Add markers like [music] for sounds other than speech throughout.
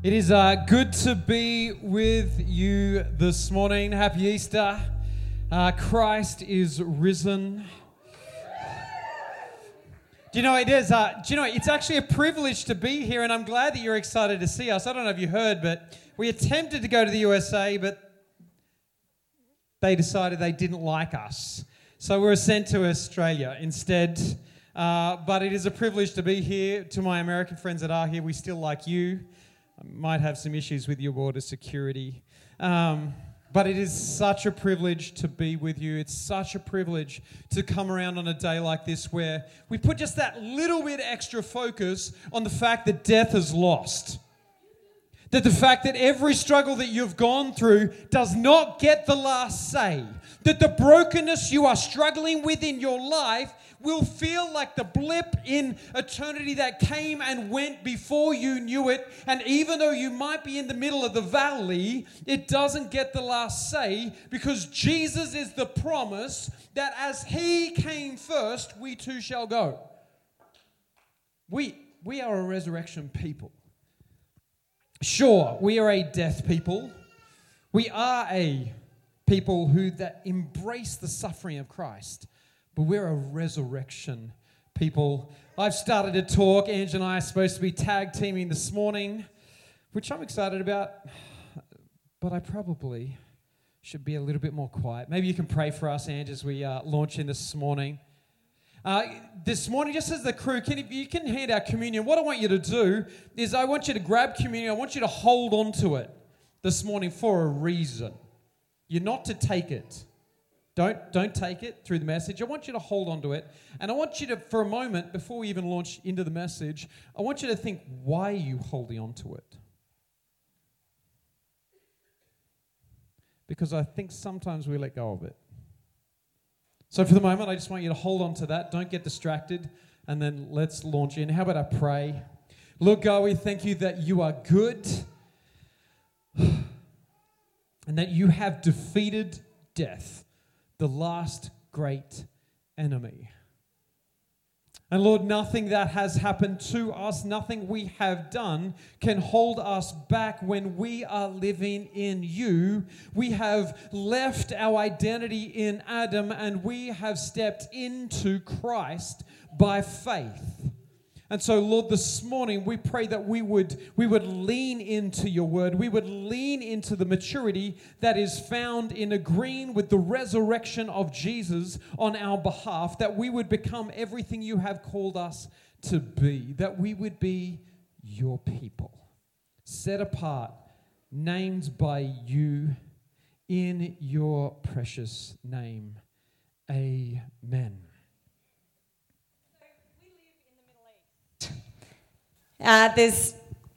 It is uh, good to be with you this morning. Happy Easter. Uh, Christ is risen. Do you know it is? Uh, do you know it's actually a privilege to be here, and I'm glad that you're excited to see us. I don't know if you heard, but we attempted to go to the USA, but they decided they didn't like us, so we were sent to Australia instead. Uh, but it is a privilege to be here. To my American friends that are here, we still like you might have some issues with your border security. Um, but it is such a privilege to be with you. It's such a privilege to come around on a day like this where we put just that little bit extra focus on the fact that death is lost. That the fact that every struggle that you've gone through does not get the last say. That the brokenness you are struggling with in your life will feel like the blip in eternity that came and went before you knew it. And even though you might be in the middle of the valley, it doesn't get the last say because Jesus is the promise that as He came first, we too shall go. We, we are a resurrection people. Sure, we are a death people. We are a people who that embrace the suffering of Christ but we're a resurrection people. I've started to talk. Ange and I are supposed to be tag teaming this morning, which I'm excited about, but I probably should be a little bit more quiet. Maybe you can pray for us, Ange, as we uh, launch in this morning. Uh, this morning, just as the crew, can you can hand out communion. What I want you to do is, I want you to grab communion. I want you to hold on to it this morning for a reason. You're not to take it. Don't, don't take it through the message. I want you to hold on to it. And I want you to, for a moment, before we even launch into the message, I want you to think why are you holding on to it? Because I think sometimes we let go of it. So for the moment, I just want you to hold on to that. Don't get distracted. And then let's launch in. How about I pray? Lord God, we thank you that you are good that you have defeated death the last great enemy. And Lord, nothing that has happened to us, nothing we have done can hold us back when we are living in you. We have left our identity in Adam and we have stepped into Christ by faith. And so, Lord, this morning we pray that we would, we would lean into your word. We would lean into the maturity that is found in agreeing with the resurrection of Jesus on our behalf, that we would become everything you have called us to be, that we would be your people, set apart, named by you in your precious name. Amen. Uh, there's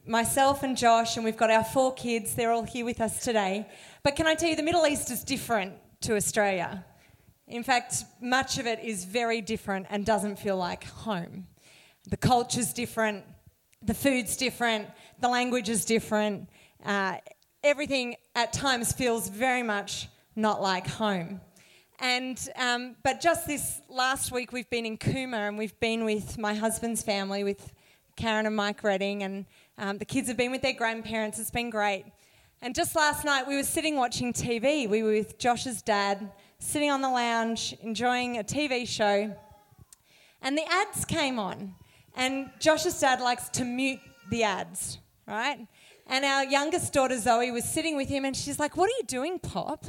myself and Josh, and we've got our four kids. They're all here with us today. But can I tell you, the Middle East is different to Australia. In fact, much of it is very different and doesn't feel like home. The culture's different, the food's different, the language is different. Uh, everything at times feels very much not like home. And um, but just this last week, we've been in Cooma and we've been with my husband's family, with Karen and Mike Redding, and um, the kids have been with their grandparents. It's been great. And just last night, we were sitting watching TV. We were with Josh's dad, sitting on the lounge, enjoying a TV show. And the ads came on. And Josh's dad likes to mute the ads, right? And our youngest daughter, Zoe, was sitting with him, and she's like, What are you doing, Pop?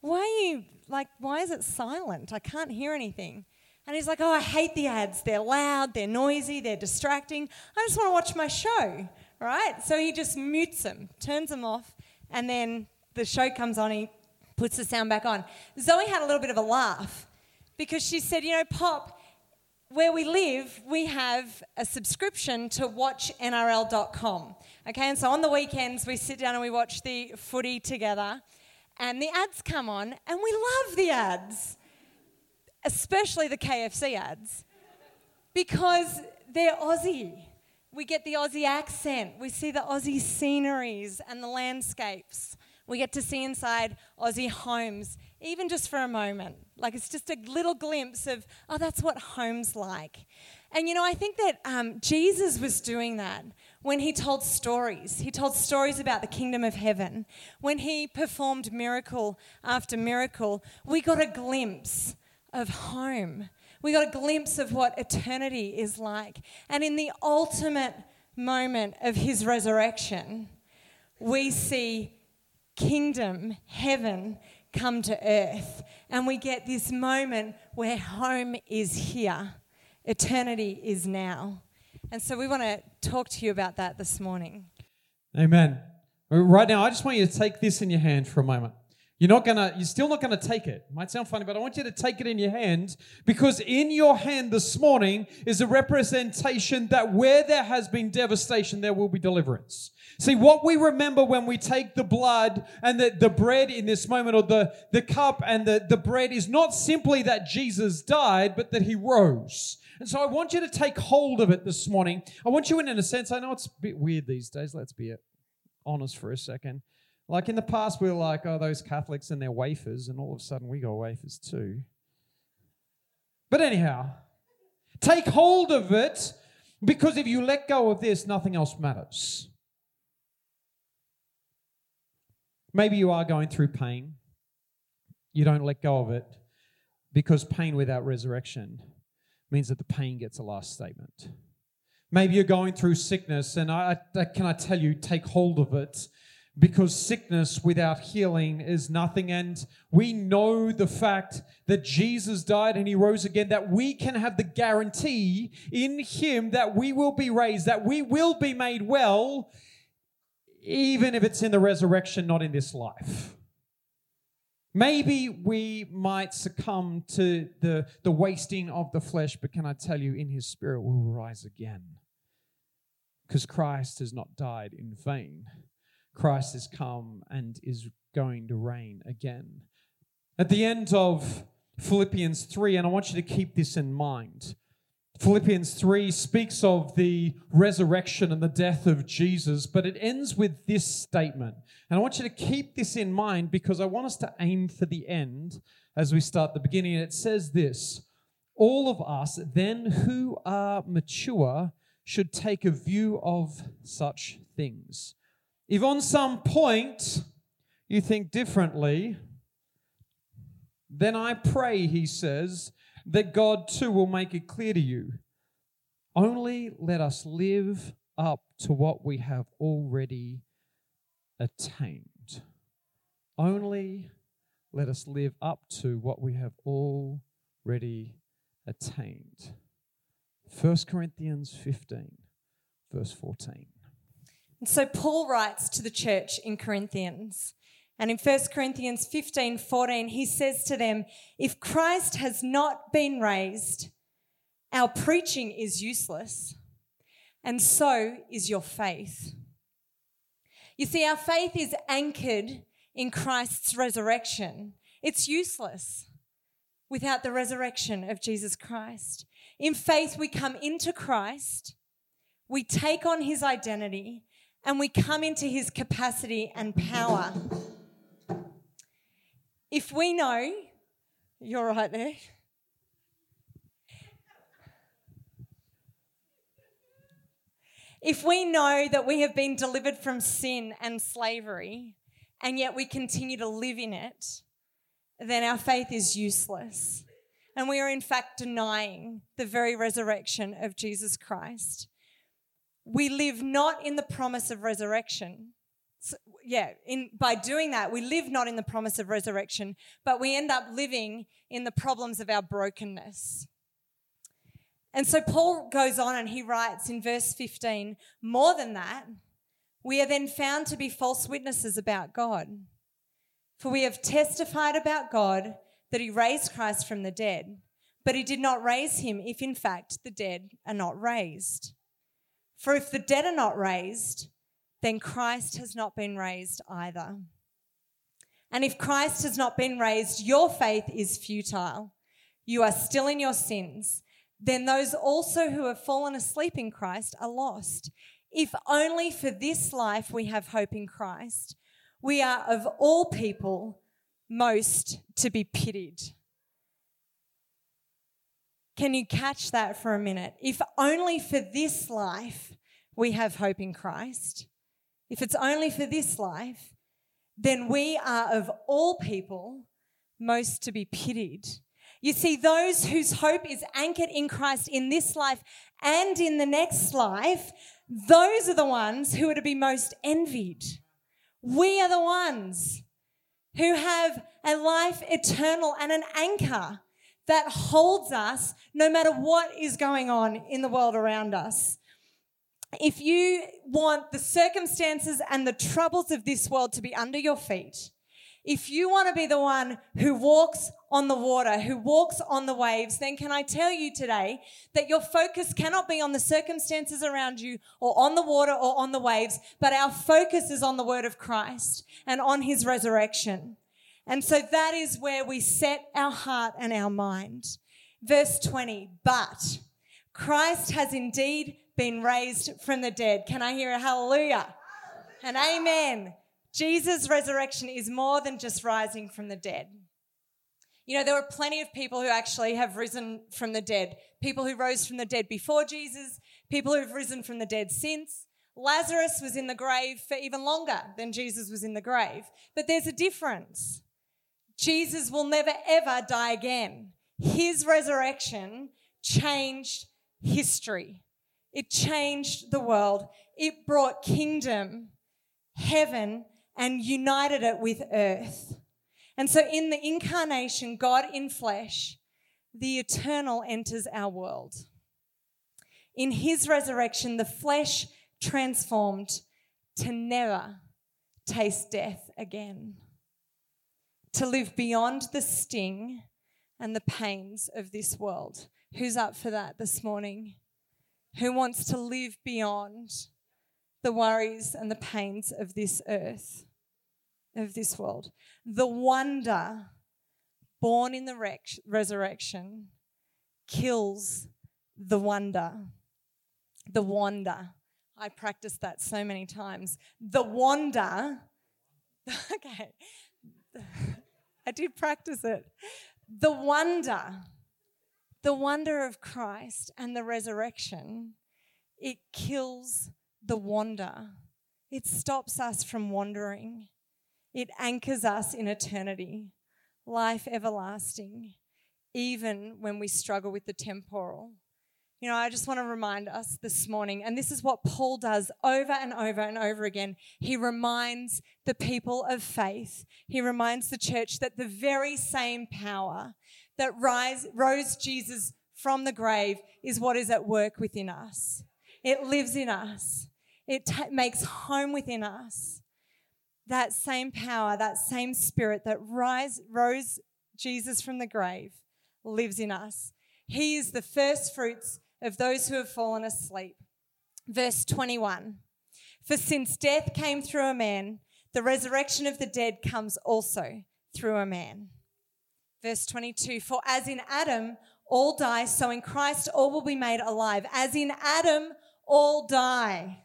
Why are you, like, why is it silent? I can't hear anything. And he's like, Oh, I hate the ads. They're loud, they're noisy, they're distracting. I just want to watch my show, right? So he just mutes them, turns them off, and then the show comes on, he puts the sound back on. Zoe had a little bit of a laugh because she said, You know, Pop, where we live, we have a subscription to watchnrl.com. Okay, and so on the weekends, we sit down and we watch the footy together, and the ads come on, and we love the ads especially the KFC ads, because they're Aussie. We get the Aussie accent, we see the Aussie sceneries and the landscapes. We get to see inside Aussie homes, even just for a moment. Like it's just a little glimpse of, oh, that's what home's like. And you know, I think that um, Jesus was doing that when he told stories. He told stories about the kingdom of heaven. When he performed miracle after miracle, we got a glimpse of home. We got a glimpse of what eternity is like. And in the ultimate moment of his resurrection, we see kingdom, heaven come to earth. And we get this moment where home is here, eternity is now. And so we want to talk to you about that this morning. Amen. Right now, I just want you to take this in your hand for a moment. You're not gonna, you're still not gonna take it. it. Might sound funny, but I want you to take it in your hand because in your hand this morning is a representation that where there has been devastation, there will be deliverance. See, what we remember when we take the blood and the, the bread in this moment, or the, the cup and the, the bread, is not simply that Jesus died, but that he rose. And so I want you to take hold of it this morning. I want you in, in a sense, I know it's a bit weird these days, let's be honest for a second. Like in the past, we were like, oh, those Catholics and their wafers, and all of a sudden we got wafers too. But anyhow, take hold of it because if you let go of this, nothing else matters. Maybe you are going through pain. You don't let go of it because pain without resurrection means that the pain gets a last statement. Maybe you're going through sickness, and I, I, can I tell you, take hold of it because sickness without healing is nothing. And we know the fact that Jesus died and he rose again, that we can have the guarantee in him that we will be raised, that we will be made well, even if it's in the resurrection, not in this life. Maybe we might succumb to the, the wasting of the flesh, but can I tell you, in his spirit, we will rise again. Because Christ has not died in vain. Christ has come and is going to reign again. At the end of Philippians 3, and I want you to keep this in mind. Philippians 3 speaks of the resurrection and the death of Jesus, but it ends with this statement. And I want you to keep this in mind because I want us to aim for the end as we start the beginning. And it says this All of us, then who are mature, should take a view of such things. If on some point you think differently, then I pray, he says, that God too will make it clear to you. Only let us live up to what we have already attained. Only let us live up to what we have already attained. 1 Corinthians 15, verse 14. And so Paul writes to the church in Corinthians. And in 1 Corinthians 15 14, he says to them, If Christ has not been raised, our preaching is useless, and so is your faith. You see, our faith is anchored in Christ's resurrection. It's useless without the resurrection of Jesus Christ. In faith, we come into Christ, we take on his identity, and we come into his capacity and power. If we know, you're right there. If we know that we have been delivered from sin and slavery, and yet we continue to live in it, then our faith is useless. And we are, in fact, denying the very resurrection of Jesus Christ we live not in the promise of resurrection. So, yeah, in, by doing that, we live not in the promise of resurrection, but we end up living in the problems of our brokenness. And so Paul goes on and he writes in verse 15 more than that, we are then found to be false witnesses about God. For we have testified about God that he raised Christ from the dead, but he did not raise him if in fact the dead are not raised. For if the dead are not raised, then Christ has not been raised either. And if Christ has not been raised, your faith is futile. You are still in your sins. Then those also who have fallen asleep in Christ are lost. If only for this life we have hope in Christ, we are of all people most to be pitied. Can you catch that for a minute? If only for this life we have hope in Christ, if it's only for this life, then we are of all people most to be pitied. You see, those whose hope is anchored in Christ in this life and in the next life, those are the ones who are to be most envied. We are the ones who have a life eternal and an anchor that holds us no matter what is going on in the world around us. If you want the circumstances and the troubles of this world to be under your feet, if you want to be the one who walks on the water, who walks on the waves, then can I tell you today that your focus cannot be on the circumstances around you or on the water or on the waves, but our focus is on the word of Christ and on his resurrection. And so that is where we set our heart and our mind. Verse 20, but Christ has indeed been raised from the dead. Can I hear a hallelujah? And amen. Jesus' resurrection is more than just rising from the dead. You know, there were plenty of people who actually have risen from the dead. People who rose from the dead before Jesus, people who have risen from the dead since. Lazarus was in the grave for even longer than Jesus was in the grave. But there's a difference. Jesus will never ever die again. His resurrection changed history. It changed the world. It brought kingdom, heaven, and united it with earth. And so in the incarnation, God in flesh, the eternal enters our world. In his resurrection, the flesh transformed to never taste death again, to live beyond the sting and the pains of this world. Who's up for that this morning? Who wants to live beyond the worries and the pains of this earth, of this world. The wonder born in the rec- resurrection kills the wonder. The wonder. I practiced that so many times. The wonder. [laughs] Okay. I did practice it. The wonder. The wonder of Christ and the resurrection. It kills the wander. It stops us from wandering. It anchors us in eternity, life everlasting, even when we struggle with the temporal. You know, I just want to remind us this morning, and this is what Paul does over and over and over again. He reminds the people of faith, he reminds the church that the very same power that rise, rose Jesus from the grave is what is at work within us. It lives in us it t- makes home within us. That same power, that same spirit that rise, rose Jesus from the grave lives in us. He is the first fruits of those who have fallen asleep. Verse 21 For since death came through a man, the resurrection of the dead comes also through a man. Verse 22 For as in Adam all die, so in Christ all will be made alive. As in Adam all die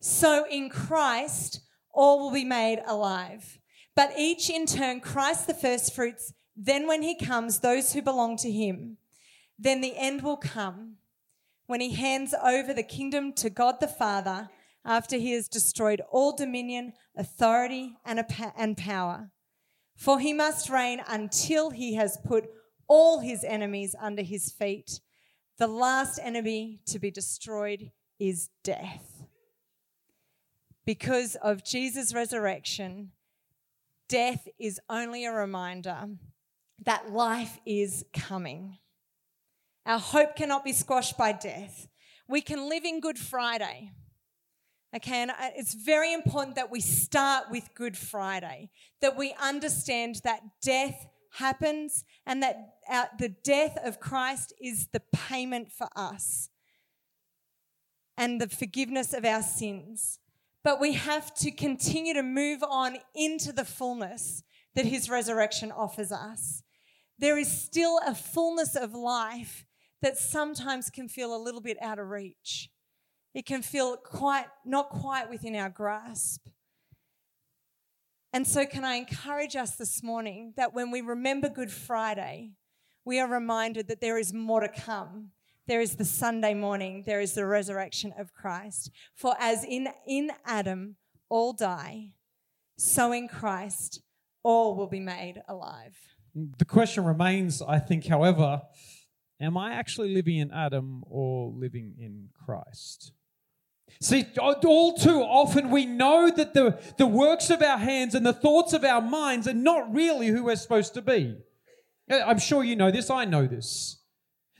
so in Christ, all will be made alive. But each in turn, Christ the first fruits, then when he comes, those who belong to him. Then the end will come when he hands over the kingdom to God the Father after he has destroyed all dominion, authority, and, and power. For he must reign until he has put all his enemies under his feet. The last enemy to be destroyed is death because of Jesus' resurrection, death is only a reminder that life is coming. Our hope cannot be squashed by death. We can live in Good Friday. Okay, and uh, it's very important that we start with Good Friday, that we understand that death happens and that our, the death of Christ is the payment for us and the forgiveness of our sins. But we have to continue to move on into the fullness that his resurrection offers us. There is still a fullness of life that sometimes can feel a little bit out of reach. It can feel quite not quite within our grasp. And so can I encourage us this morning that when we remember Good Friday, we are reminded that there is more to come. there is the Sunday morning, there is the resurrection of Christ. For as in, in Adam all die, so in Christ all will be made alive. The question remains, I think, however, am I actually living in Adam or living in Christ? See, all too often we know that the, the works of our hands and the thoughts of our minds are not really who we're supposed to be. I'm sure you know this, I know this.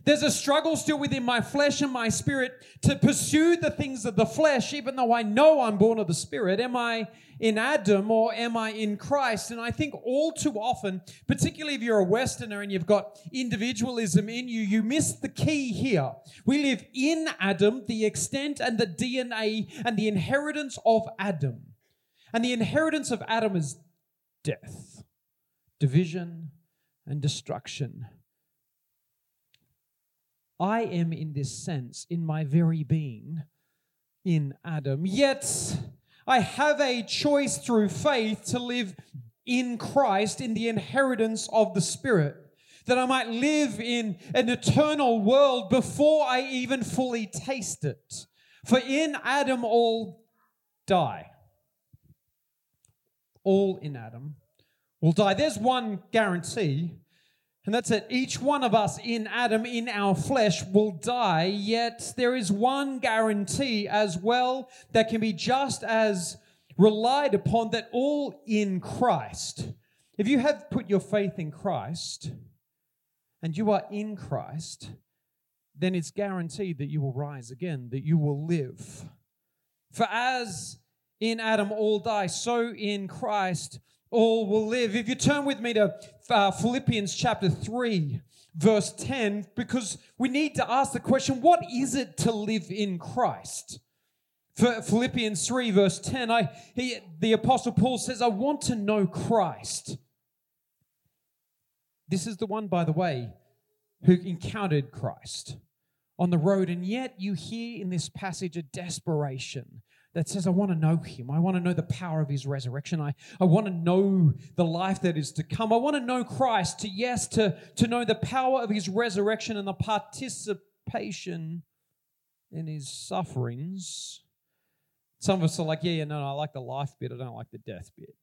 There's a struggle still within my flesh and my spirit to pursue the things of the flesh, even though I know I'm born of the spirit. Am I in Adam or am I in Christ? And I think all too often, particularly if you're a Westerner and you've got individualism in you, you miss the key here. We live in Adam, the extent and the DNA and the inheritance of Adam. And the inheritance of Adam is death, division, and destruction. I am, in this sense, in my very being, in Adam. Yet I have a choice through faith to live in Christ in the inheritance of the Spirit, that I might live in an eternal world before I even fully taste it. For in Adam all die. All in Adam will die. There's one guarantee and that's it. Each one of us in Adam, in our flesh, will die, yet there is one guarantee as well that can be just as relied upon that all in Christ. If you have put your faith in Christ and you are in Christ, then it's guaranteed that you will rise again, that you will live. For as in Adam all die, so in Christ all will live. If you turn with me to uh, Philippians chapter 3, verse 10, because we need to ask the question what is it to live in Christ? For Philippians 3, verse 10, I, he, the Apostle Paul says, I want to know Christ. This is the one, by the way, who encountered Christ on the road, and yet you hear in this passage a desperation that says, I want to know him. I want to know the power of his resurrection. I, I want to know the life that is to come. I want to know Christ, to yes, to, to know the power of his resurrection and the participation in his sufferings. Some of us are like, yeah, yeah, no, no, I like the life bit, I don't like the death bit.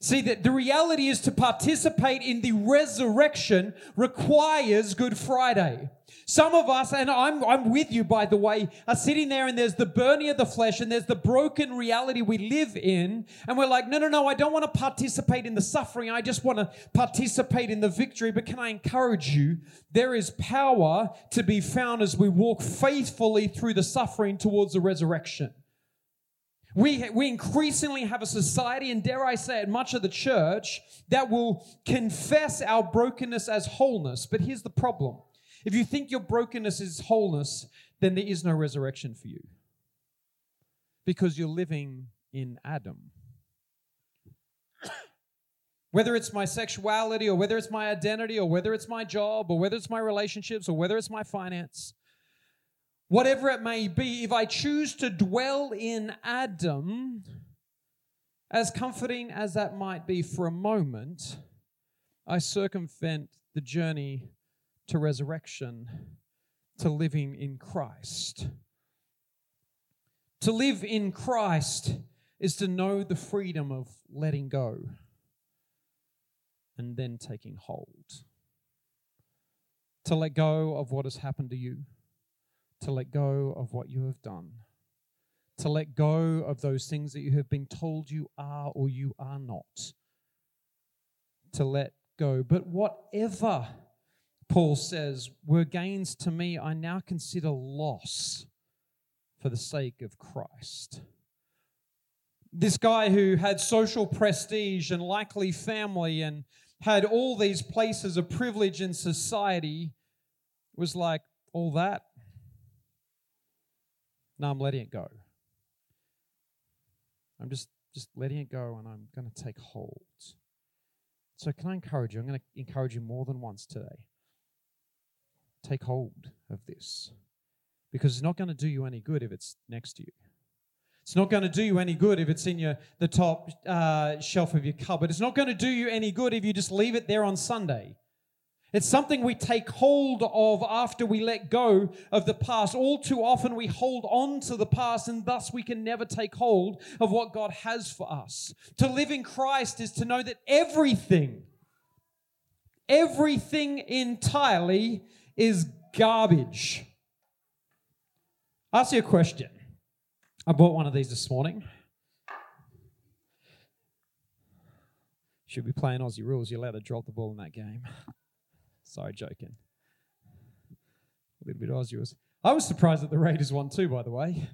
See, that the reality is to participate in the resurrection requires Good Friday. Some of us, and I'm, I'm with you by the way, are sitting there and there's the burning of the flesh and there's the broken reality we live in. And we're like, no, no, no, I don't want to participate in the suffering. I just want to participate in the victory. But can I encourage you? There is power to be found as we walk faithfully through the suffering towards the resurrection. We, we increasingly have a society, and dare I say it, much of the church, that will confess our brokenness as wholeness. But here's the problem if you think your brokenness is wholeness, then there is no resurrection for you because you're living in Adam. [coughs] Whether it's my sexuality, or whether it's my identity, or whether it's my job, or whether it's my relationships, or whether it's my finance, whatever it may be, if I choose to dwell in Adam, as comforting as that might be for a moment, I circumvent the journey to resurrection, to living in Christ. To live in Christ is to know the freedom of letting go and then taking hold. To let go of what has happened to you to let go of what you have done, to let go of those things that you have been told you are or you are not, to let go. But whatever Paul says were gains to me, I now consider loss for the sake of Christ. This guy who had social prestige and likely family and had all these places of privilege in society was like, all that no, I'm letting it go. I'm just just letting it go and I'm going to take hold. So can I encourage you? I'm going to encourage you more than once today. Take hold of this. Because it's not going to do you any good if it's next to you. It's not going to do you any good if it's in your the top uh, shelf of your cupboard. It's not going to do you any good if you just leave it there on Sunday. It's something we take hold of after we let go of the past. All too often, we hold on to the past, and thus we can never take hold of what God has for us. To live in Christ is to know that everything, everything entirely is garbage. I'll ask you a question. I bought one of these this morning. Should be playing Aussie rules. You're allowed to drop the ball in that game. Sorry, joking. A little bit Aussie rules. I was surprised that the Raiders won too, by the way.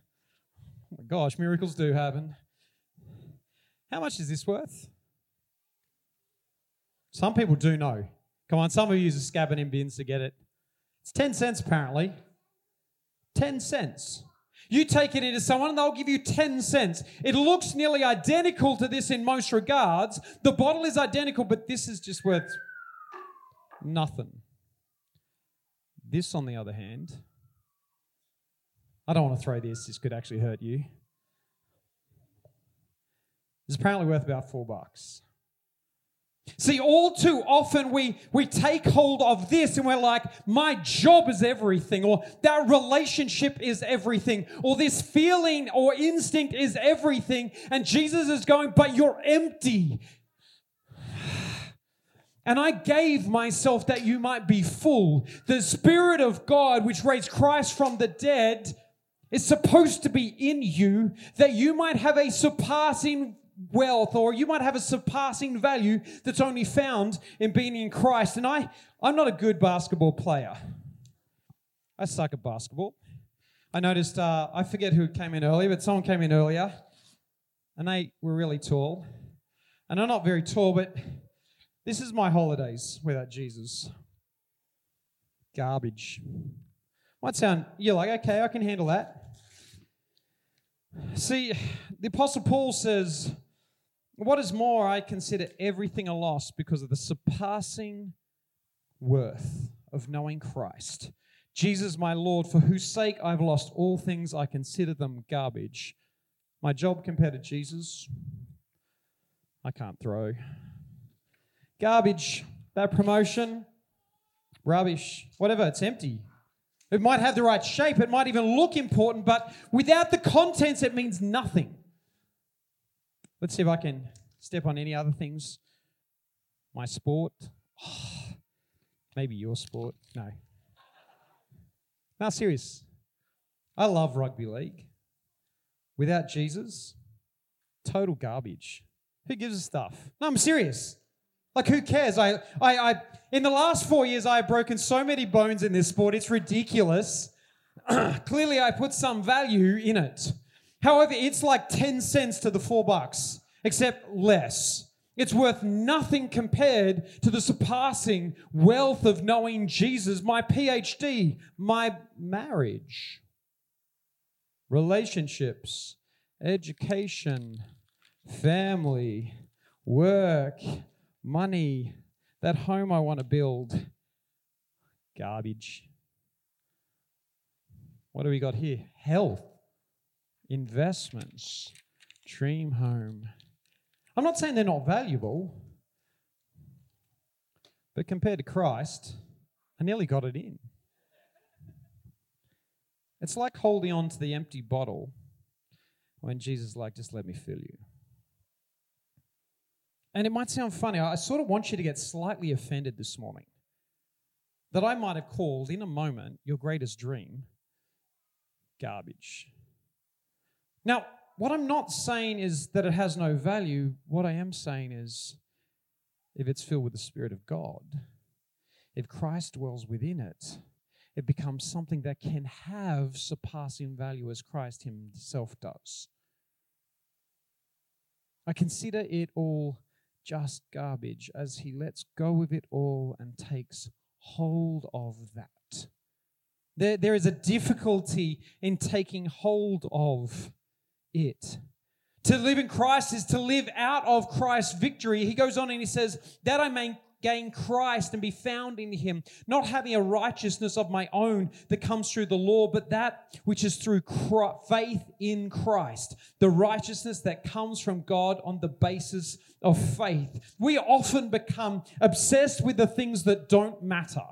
Oh my gosh, miracles do happen. How much is this worth? Some people do know. Come on, some of you use a scabbing in bins to get it. It's 10 cents apparently. 10 cents. You take it into someone and they'll give you 10 cents. It looks nearly identical to this in most regards. The bottle is identical, but this is just worth nothing. This, on the other hand, I don't want to throw this, this could actually hurt you. It's apparently worth about four bucks. See, all too often we, we take hold of this and we're like, my job is everything, or that relationship is everything, or this feeling or instinct is everything. And Jesus is going, but you're empty. And I gave myself that you might be full. The Spirit of God, which raised Christ from the dead, is supposed to be in you that you might have a surpassing wealth or you might have a surpassing value that's only found in being in Christ. And I, I'm not a good basketball player. I suck at basketball. I noticed, uh, I forget who came in earlier, but someone came in earlier and they were really tall. And I'm not very tall, but this is my holidays without Jesus. Garbage. Might sound, you're like, okay, I can handle that. See, the Apostle Paul says, what is more, I consider everything a loss because of the surpassing worth of knowing Christ. Jesus, my Lord, for whose sake I've lost all things, I consider them garbage. My job compared to Jesus, I can't throw. Garbage. That promotion, rubbish. Whatever, it's empty. It might have the right shape, it might even look important, but without the contents, it means nothing. Let's see if I can step on any other things. My sport. Oh, [sighs] maybe your sport. No. Now, serious. I love rugby league. Without Jesus, total garbage. Who gives a stuff? No, I'm serious. Like, who cares? I, I, I, in the last four years, I have broken so many bones in this sport. It's ridiculous. [clears throat] Clearly, I put some value in it. However, it's like 10 cents to the four bucks, except less. It's worth nothing compared to the surpassing wealth of knowing Jesus, my PhD, my marriage, relationships, education, family, work, money, that home I want to build. Garbage. What do we got here? Health investments, dream home. I'm not saying they're not valuable, but compared to Christ, I nearly got it in. It's like holding on to the empty bottle when Jesus like, just let me fill you. And it might sound funny, I sort of want you to get slightly offended this morning that I might have called in a moment your greatest dream garbage. Now, what I'm not saying is that it has no value. What I am saying is if it's filled with the Spirit of God, if Christ dwells within it, it becomes something that can have surpassing value as Christ Himself does. I consider it all just garbage as He lets go of it all and takes hold of that. There, there is a difficulty in taking hold of it. To live in Christ is to live out of Christ's victory. He goes on and he says, That I may gain Christ and be found in him, not having a righteousness of my own that comes through the law, but that which is through faith in Christ, the righteousness that comes from God on the basis of faith. We often become obsessed with the things that don't matter.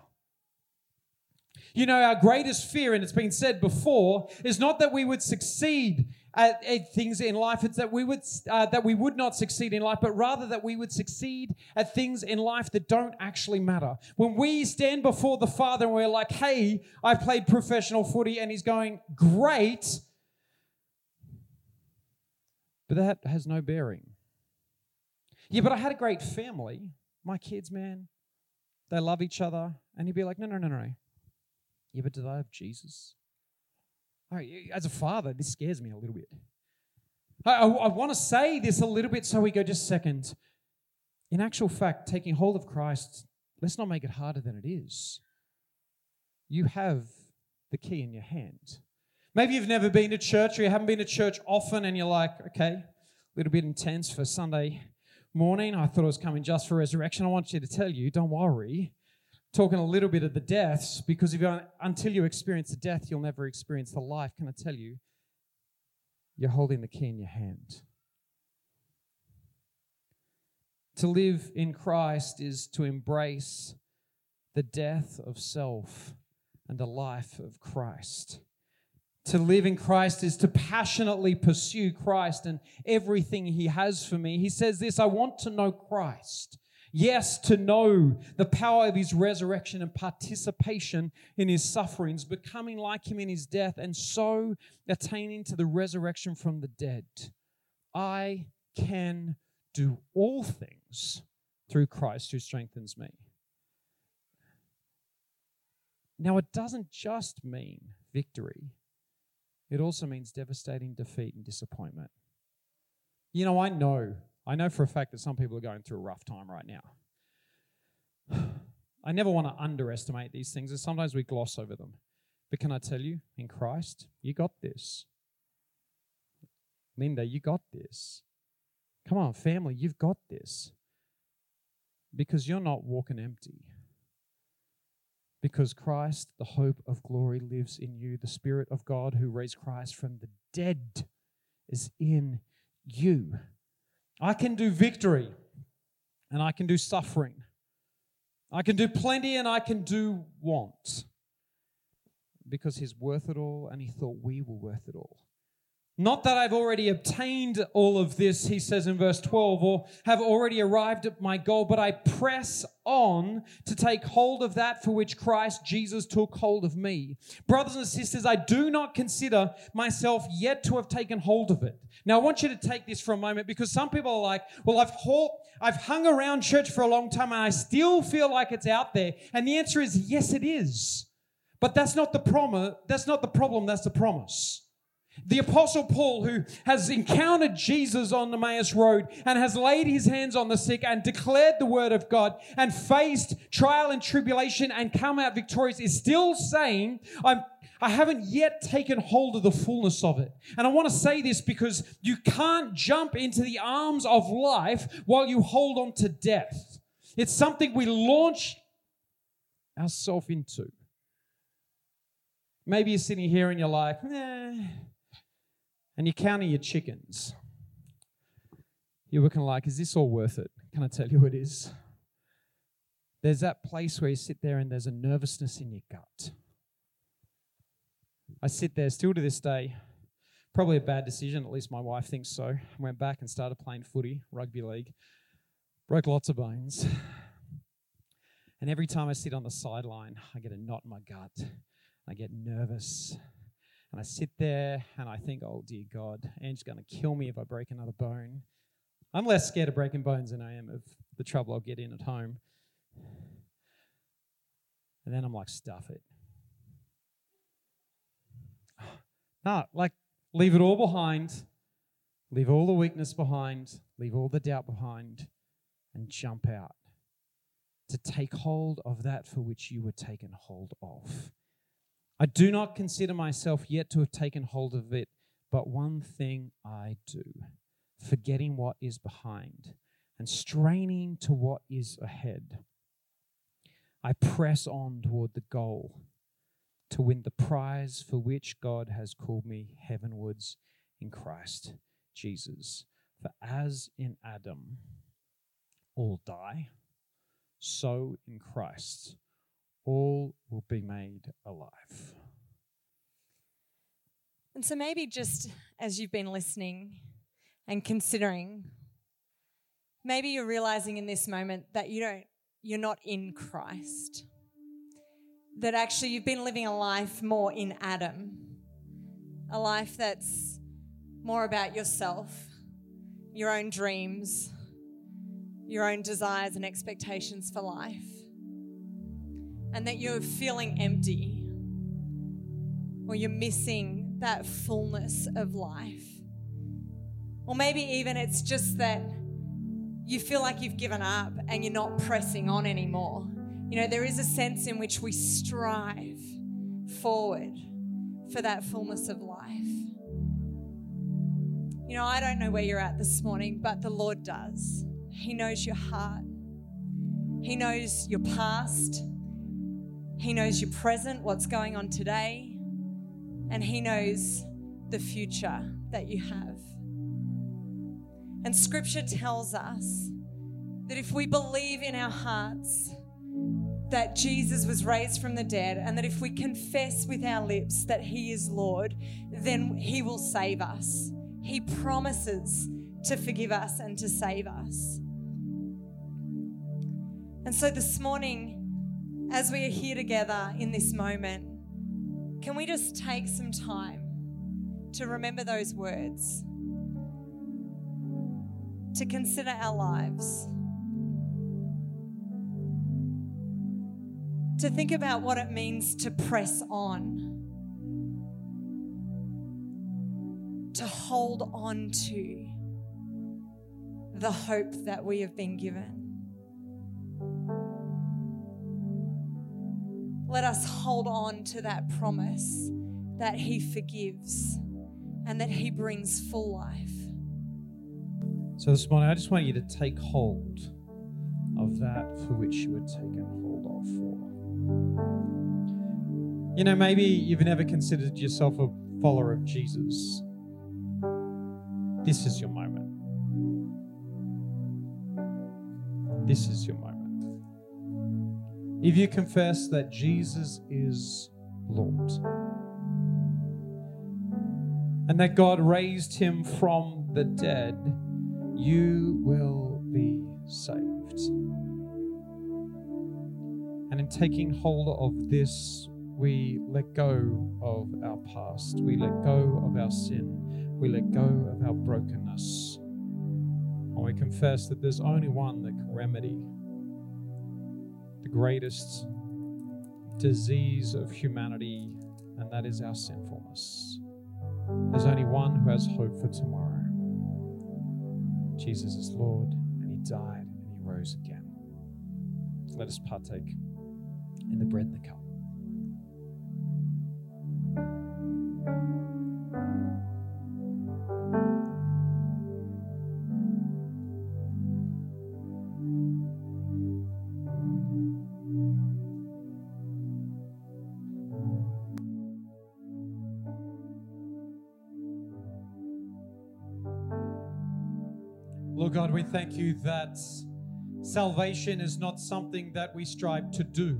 You know, our greatest fear, and it's been said before, is not that we would succeed at, at things in life. It's that we would uh, that we would not succeed in life, but rather that we would succeed at things in life that don't actually matter. When we stand before the Father and we're like, "Hey, I played professional footy," and He's going, "Great," but that has no bearing. Yeah, but I had a great family. My kids, man, they love each other, and He'd be like, "No, no, no, no." Yeah, but do they have Jesus? As a father, this scares me a little bit. I, I, I want to say this a little bit so we go just second. In actual fact, taking hold of Christ, let's not make it harder than it is. You have the key in your hand. Maybe you've never been to church or you haven't been to church often and you're like, okay, a little bit intense for Sunday morning. I thought I was coming just for resurrection. I want you to tell you, don't worry talking a little bit of the deaths because if you, until you experience the death, you'll never experience the life. Can I tell you? You're holding the key in your hand. To live in Christ is to embrace the death of self and the life of Christ. To live in Christ is to passionately pursue Christ and everything He has for me. He says this I want to know Christ. Yes, to know the power of his resurrection and participation in his sufferings, becoming like him in his death, and so attaining to the resurrection from the dead. I can do all things through Christ who strengthens me. Now, it doesn't just mean victory, it also means devastating defeat and disappointment. You know, I know I know for a fact that some people are going through a rough time right now. [sighs] I never want to underestimate these things, and sometimes we gloss over them. But can I tell you, in Christ, you got this. Linda, you got this. Come on, family, you've got this. Because you're not walking empty. Because Christ, the hope of glory, lives in you. The Spirit of God who raised Christ from the dead is in you. I can do victory and I can do suffering. I can do plenty and I can do want because he's worth it all and he thought we were worth it all. Not that I've already obtained all of this, he says in verse 12, or have already arrived at my goal, but I press on to take hold of that for which Christ Jesus took hold of me. Brothers and sisters, I do not consider myself yet to have taken hold of it. Now, I want you to take this for a moment because some people are like, well, I've, I've hung around church for a long time and I still feel like it's out there. And the answer is yes, it is. But that's not the promise. That's not the problem. That's the promise. The Apostle Paul, who has encountered Jesus on the Emmaus Road and has laid his hands on the sick and declared the word of God and faced trial and tribulation and come out victorious, is still saying, I'm, I haven't yet taken hold of the fullness of it. And I want to say this because you can't jump into the arms of life while you hold on to death. It's something we launch ourselves into. Maybe you're sitting here and you're like, eh and you're counting your chickens, you're looking like, is this all worth it? Can I tell you it is? There's that place where you sit there and there's a nervousness in your gut. I sit there still to this day. Probably a bad decision, at least my wife thinks so. I went back and started playing footy, rugby league. Broke lots of bones. And every time I sit on the sideline, I get a knot in my gut. I get nervous. And I sit there and I think, oh dear God, Ange's going to kill me if I break another bone. I'm less scared of breaking bones than I am of the trouble I'll get in at home. And then I'm like, stuff it. [sighs] No, like, leave it all behind, leave all the weakness behind, leave all the doubt behind, and jump out to take hold of that for which you were taken hold of. I do not consider myself yet to have taken hold of it, but one thing I do, forgetting what is behind and straining to what is ahead. I press on toward the goal to win the prize for which God has called me heavenwards in Christ Jesus. For as in Adam all die, so in Christ all will be made alive. And so maybe just as you've been listening and considering, maybe you're realizing in this moment that you don't you're not in Christ. That actually you've been living a life more in Adam. A life that's more about yourself, your own dreams, your own desires and expectations for life. And that you're feeling empty or you're missing that fullness of life. Or maybe even it's just that you feel like you've given up and you're not pressing on anymore. You know, there is a sense in which we strive forward for that fullness of life. You know, I don't know where you're at this morning, but the Lord does. He knows your heart, He knows your past, He knows your present, what's going on today, and He knows the future that you have. And scripture tells us that if we believe in our hearts that Jesus was raised from the dead, and that if we confess with our lips that He is Lord, then He will save us. He promises to forgive us and to save us. And so this morning, as we are here together in this moment, can we just take some time to remember those words? to consider our lives, to think about what it means to press on, to hold on to the hope that we have been given. Let us hold on to that promise that He forgives and that He brings full life. So this morning, I just want you to take hold of that for which you were taken hold of for. You know, maybe you've never considered yourself a follower of Jesus. This is your moment. This is your moment. If you confess that Jesus is Lord and that God raised him from the dead, you will be saved. And in taking hold of this, we let go of our past, we let go of our sin, we let go of our brokenness. And we confess that there's only one that can remedy greatest disease of humanity, and that is our sinfulness. There's only one who has hope for tomorrow. Jesus is Lord, and He died and He rose again. Let us partake in the bread and the cup. Thank you that salvation is not something that we strive to do.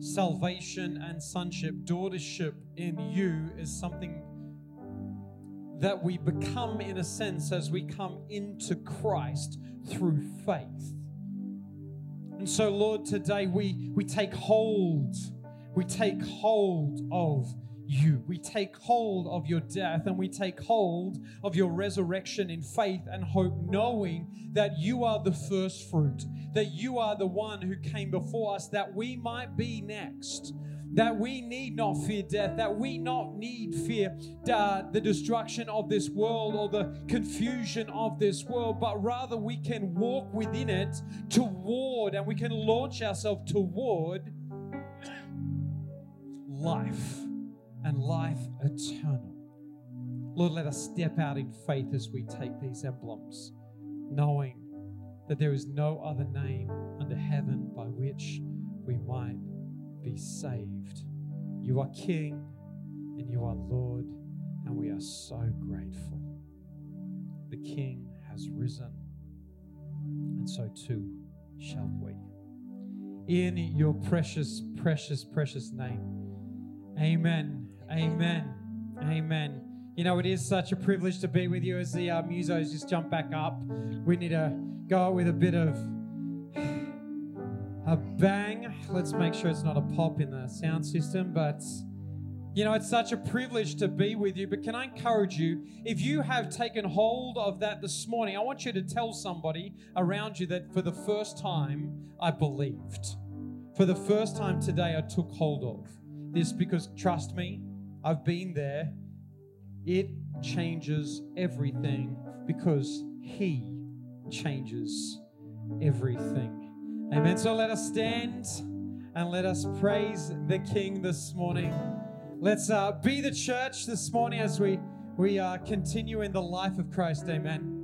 Salvation and sonship, daughtership in you is something that we become, in a sense, as we come into Christ through faith. And so, Lord, today we, we take hold, we take hold of you. We take hold of your death and we take hold of your resurrection in faith and hope, knowing that you are the first fruit, that you are the one who came before us, that we might be next. That we need not fear death, that we not need fear uh, the destruction of this world or the confusion of this world, but rather we can walk within it toward and we can launch ourselves toward life and life eternal. Lord, let us step out in faith as we take these emblems, knowing that there is no other name under heaven by which we might be saved. You are King and you are Lord, and we are so grateful. The King has risen, and so too shall we. In your precious, precious, precious name. Amen. Amen. Amen. You know, it is such a privilege to be with you as the uh, musos just jump back up. We need to go with a bit of a bang. Let's make sure it's not a pop in the sound system, but you know, it's such a privilege to be with you. But can I encourage you, if you have taken hold of that this morning, I want you to tell somebody around you that for the first time, I believed. For the first time today, I took hold of this because trust me, I've been there it changes everything because He changes everything. Amen. So let us stand and let us praise the King this morning. Let's uh, be the church this morning as we we uh, continue in the life of Christ. Amen.